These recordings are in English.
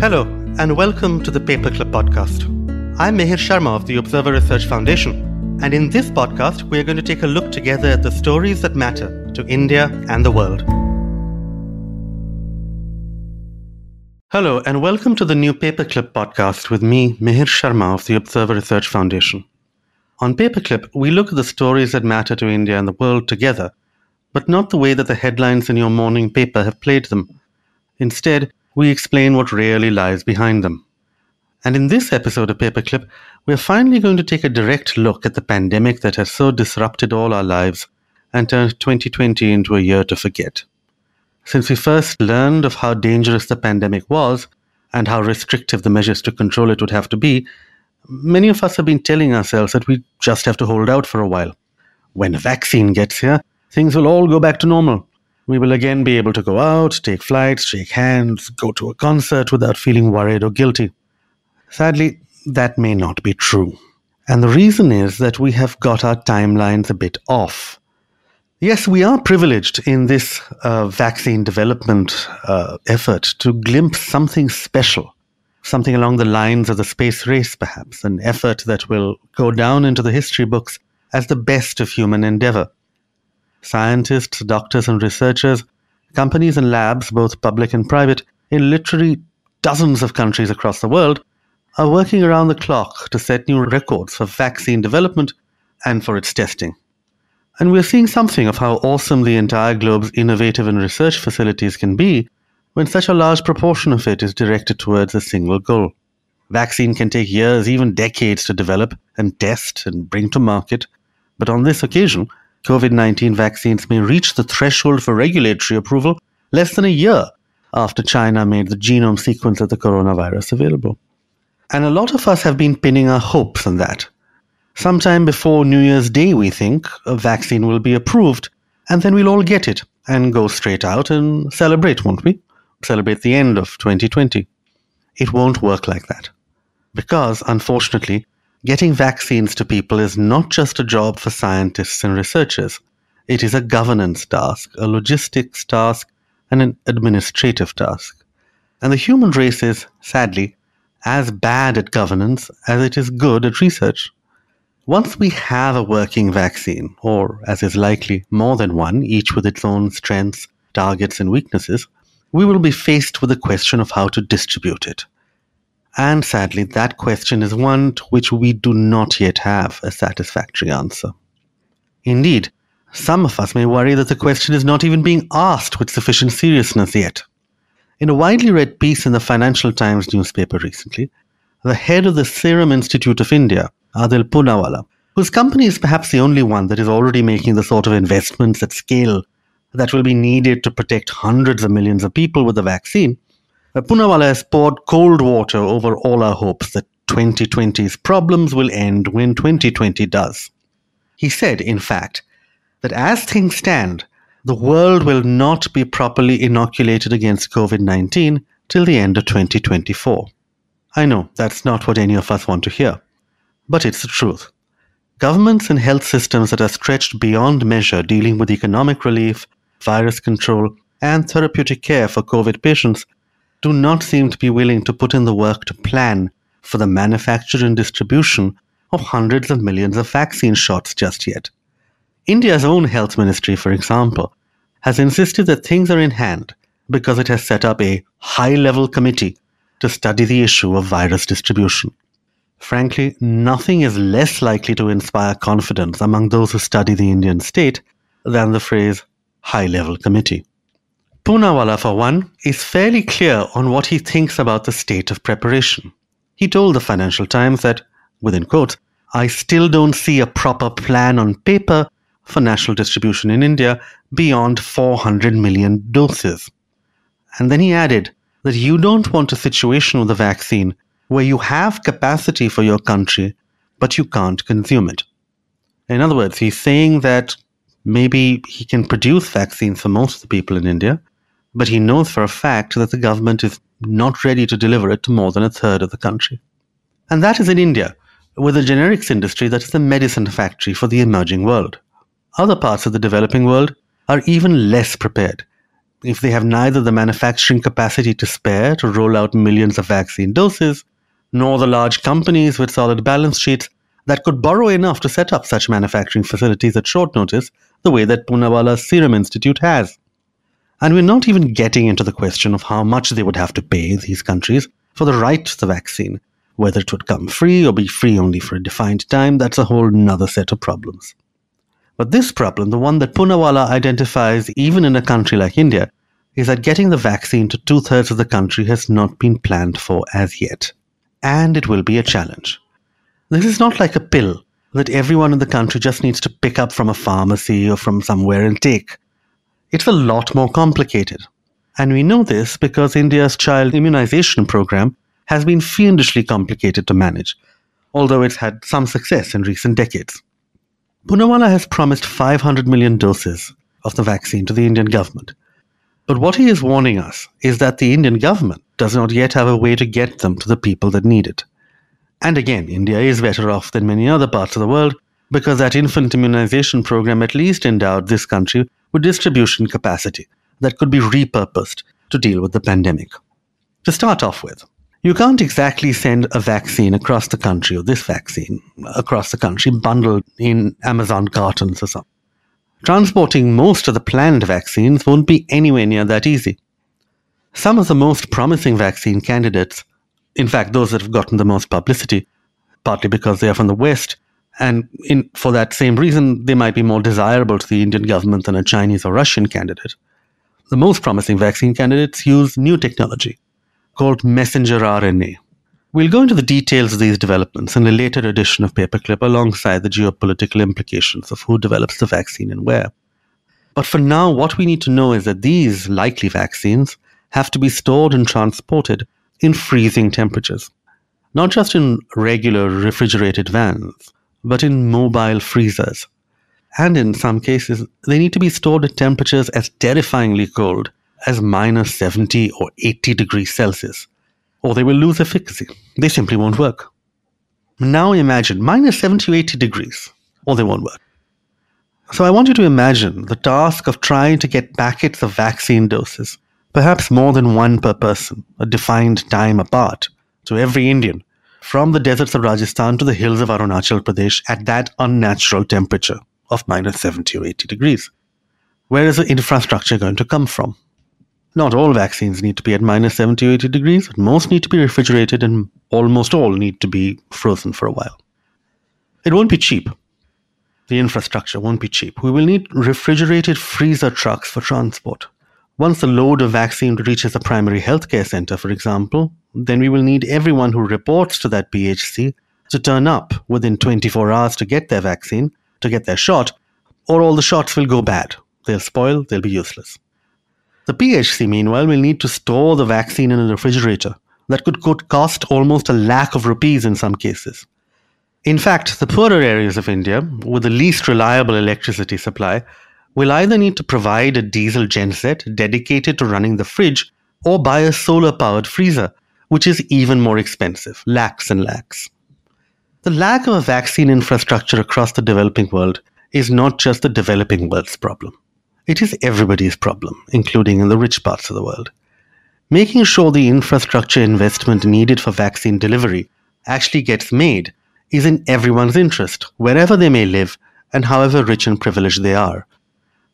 Hello, and welcome to the Paperclip podcast. I'm Mihir Sharma of the Observer Research Foundation, and in this podcast, we're going to take a look together at the stories that matter to India and the world. Hello, and welcome to the new Paperclip podcast with me, Mihir Sharma of the Observer Research Foundation. On Paperclip, we look at the stories that matter to India and the world together, but not the way that the headlines in your morning paper have played them. Instead, we explain what really lies behind them. And in this episode of Paperclip, we're finally going to take a direct look at the pandemic that has so disrupted all our lives and turned 2020 into a year to forget. Since we first learned of how dangerous the pandemic was and how restrictive the measures to control it would have to be, many of us have been telling ourselves that we just have to hold out for a while. When a vaccine gets here, things will all go back to normal. We will again be able to go out, take flights, shake hands, go to a concert without feeling worried or guilty. Sadly, that may not be true. And the reason is that we have got our timelines a bit off. Yes, we are privileged in this uh, vaccine development uh, effort to glimpse something special, something along the lines of the space race, perhaps, an effort that will go down into the history books as the best of human endeavor. Scientists, doctors, and researchers, companies and labs, both public and private, in literally dozens of countries across the world, are working around the clock to set new records for vaccine development and for its testing. And we're seeing something of how awesome the entire globe's innovative and research facilities can be when such a large proportion of it is directed towards a single goal. Vaccine can take years, even decades to develop and test and bring to market, but on this occasion, COVID 19 vaccines may reach the threshold for regulatory approval less than a year after China made the genome sequence of the coronavirus available. And a lot of us have been pinning our hopes on that. Sometime before New Year's Day, we think, a vaccine will be approved, and then we'll all get it and go straight out and celebrate, won't we? Celebrate the end of 2020. It won't work like that. Because, unfortunately, Getting vaccines to people is not just a job for scientists and researchers. It is a governance task, a logistics task, and an administrative task. And the human race is, sadly, as bad at governance as it is good at research. Once we have a working vaccine, or as is likely, more than one, each with its own strengths, targets, and weaknesses, we will be faced with the question of how to distribute it. And sadly, that question is one to which we do not yet have a satisfactory answer. Indeed, some of us may worry that the question is not even being asked with sufficient seriousness yet. In a widely read piece in the Financial Times newspaper recently, the head of the Serum Institute of India, Adar Poonawalla, whose company is perhaps the only one that is already making the sort of investments at scale that will be needed to protect hundreds of millions of people with the vaccine, Poonawalla has poured cold water over all our hopes that 2020's problems will end when 2020 does. He said, in fact, that as things stand, the world will not be properly inoculated against COVID 19 till the end of 2024. I know that's not what any of us want to hear, but it's the truth. Governments and health systems that are stretched beyond measure dealing with economic relief, virus control, and therapeutic care for COVID patients do not seem to be willing to put in the work to plan for the manufacture and distribution of hundreds of millions of vaccine shots just yet. India's own health ministry, for example, has insisted that things are in hand because it has set up a high level committee to study the issue of virus distribution. Frankly, nothing is less likely to inspire confidence among those who study the Indian state than the phrase high level committee. Poonawalla, for one, is fairly clear on what he thinks about the state of preparation. He told the Financial Times that, within quotes, I still don't see a proper plan on paper for national distribution in India beyond 400 million doses. And then he added that you don't want a situation with the vaccine where you have capacity for your country, but you can't consume it. In other words, he's saying that maybe he can produce vaccines for most of the people in India, but he knows for a fact that the government is not ready to deliver it to more than a third of the country. And that is in India, with a generics industry that is the medicine factory for the emerging world. Other parts of the developing world are even less prepared. if they have neither the manufacturing capacity to spare to roll out millions of vaccine doses, nor the large companies with solid balance sheets that could borrow enough to set up such manufacturing facilities at short notice, the way that Poonawalla Serum Institute has. And we're not even getting into the question of how much they would have to pay these countries for the right to the vaccine. Whether it would come free or be free only for a defined time, that's a whole nother set of problems. But this problem, the one that Poonawalla identifies even in a country like India, is that getting the vaccine to two thirds of the country has not been planned for as yet. And it will be a challenge. This is not like a pill that everyone in the country just needs to pick up from a pharmacy or from somewhere and take. It's a lot more complicated. And we know this because India's child immunization program has been fiendishly complicated to manage, although it's had some success in recent decades. Poonawalla has promised 500 million doses of the vaccine to the Indian government. But what he is warning us is that the Indian government does not yet have a way to get them to the people that need it. And again, India is better off than many other parts of the world because that infant immunization program at least endowed this country with distribution capacity that could be repurposed to deal with the pandemic. To start off with, you can't exactly send a vaccine across the country, or this vaccine across the country, bundled in Amazon cartons or something. Transporting most of the planned vaccines won't be anywhere near that easy. Some of the most promising vaccine candidates, in fact, those that have gotten the most publicity, partly because they are from the West, and in, for that same reason, they might be more desirable to the Indian government than a Chinese or Russian candidate. The most promising vaccine candidates use new technology called messenger RNA. We'll go into the details of these developments in a later edition of Paperclip alongside the geopolitical implications of who develops the vaccine and where. But for now, what we need to know is that these likely vaccines have to be stored and transported in freezing temperatures, not just in regular refrigerated vans, but in mobile freezers. And in some cases, they need to be stored at temperatures as terrifyingly cold as minus 70 or 80 degrees Celsius, or they will lose efficacy. They simply won't work. Now imagine minus 70 or 80 degrees, or they won't work. So I want you to imagine the task of trying to get packets of vaccine doses, perhaps more than one per person, a defined time apart, to every Indian, from the deserts of Rajasthan to the hills of Arunachal Pradesh at that unnatural temperature of minus 70 or 80 degrees. Where is the infrastructure going to come from? Not all vaccines need to be at minus 70 or 80 degrees, but most need to be refrigerated and almost all need to be frozen for a while. It won't be cheap. The infrastructure won't be cheap. We will need refrigerated freezer trucks for transport. Once the load of vaccine reaches a primary healthcare center, for example, then we will need everyone who reports to that PHC to turn up within 24 hours to get their vaccine, to get their shot, or all the shots will go bad. They'll spoil, they'll be useless. The PHC, meanwhile, will need to store the vaccine in a refrigerator that could cost almost a lakh of rupees in some cases. In fact, the poorer areas of India, with the least reliable electricity supply, will either need to provide a diesel genset dedicated to running the fridge or buy a solar powered freezer, which is even more expensive, lakhs and lakhs. The lack of a vaccine infrastructure across the developing world is not just the developing world's problem. It is everybody's problem, including in the rich parts of the world. Making sure the infrastructure investment needed for vaccine delivery actually gets made is in everyone's interest, wherever they may live and however rich and privileged they are.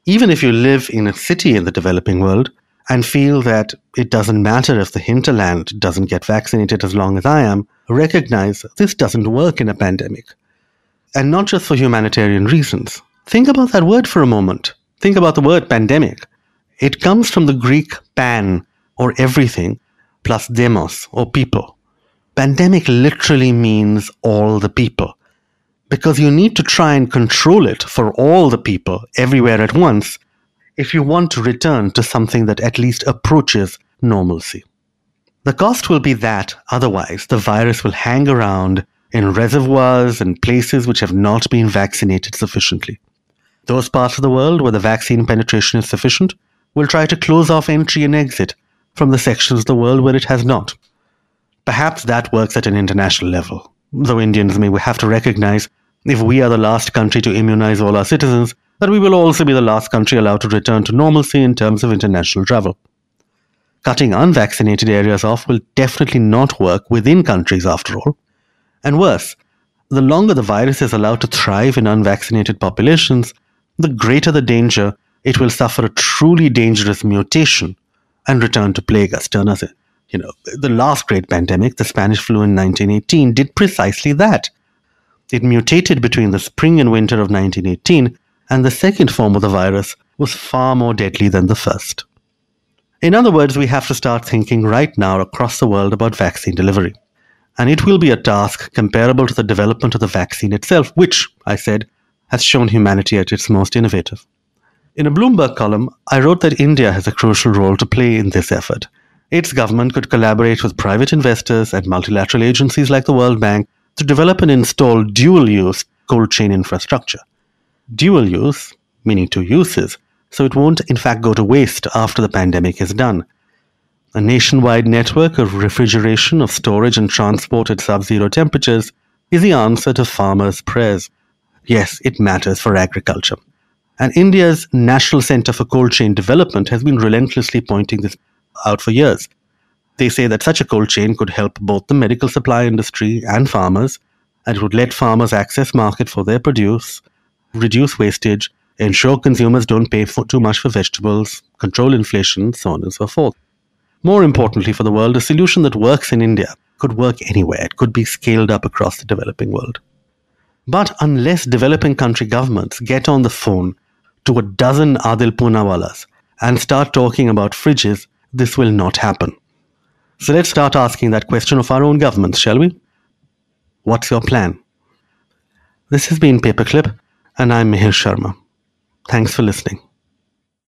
Even if you live in a city in the developing world and feel that it doesn't matter if the hinterland doesn't get vaccinated as long as I am, recognize this doesn't work in a pandemic. And not just for humanitarian reasons. Think about that word for a moment. Think about the word pandemic. It comes from the Greek pan, or everything, plus demos, or people. Pandemic literally means all the people. Because you need to try and control it for all the people everywhere at once if you want to return to something that at least approaches normalcy. The cost will be that, otherwise, the virus will hang around in reservoirs and places which have not been vaccinated sufficiently. Those parts of the world where the vaccine penetration is sufficient will try to close off entry and exit from the sections of the world where it has not. Perhaps that works at an international level, though Indians may have to recognize if we are the last country to immunize all our citizens, that we will also be the last country allowed to return to normalcy in terms of international travel. Cutting unvaccinated areas off will definitely not work within countries after all. And worse, the longer the virus is allowed to thrive in unvaccinated populations, the greater the danger it will suffer a truly dangerous mutation and return to plague us, turn us. You know, the last great pandemic, the Spanish flu in 1918, did precisely that. It mutated between the spring and winter of 1918, and the second form of the virus was far more deadly than the first. In other words, we have to start thinking right now across the world about vaccine delivery. And it will be a task comparable to the development of the vaccine itself, which, I said, has shown humanity at its most innovative. In a Bloomberg column, I wrote that India has a crucial role to play in this effort. Its government could collaborate with private investors and multilateral agencies like the World Bank to develop and install dual use cold chain infrastructure. Dual use, meaning two uses, so it won't in fact go to waste after the pandemic is done. A nationwide network of refrigeration, of storage, and transport at sub zero temperatures is the answer to farmers' prayers. Yes, it matters for agriculture. And India's National Center for Cold Chain Development has been relentlessly pointing this out for years. They say that such a cold chain could help both the medical supply industry and farmers, and it would let farmers access market for their produce, reduce wastage, ensure consumers don't pay for too much for vegetables, control inflation, so on and so forth. More importantly for the world, a solution that works in India could work anywhere. It could be scaled up across the developing world. But unless developing country governments get on the phone to a dozen Adar Poonawallas and start talking about fridges, this will not happen. So let's start asking that question of our own governments, shall we? What's your plan? This has been Paperclip, and I'm Mihir Sharma. Thanks for listening.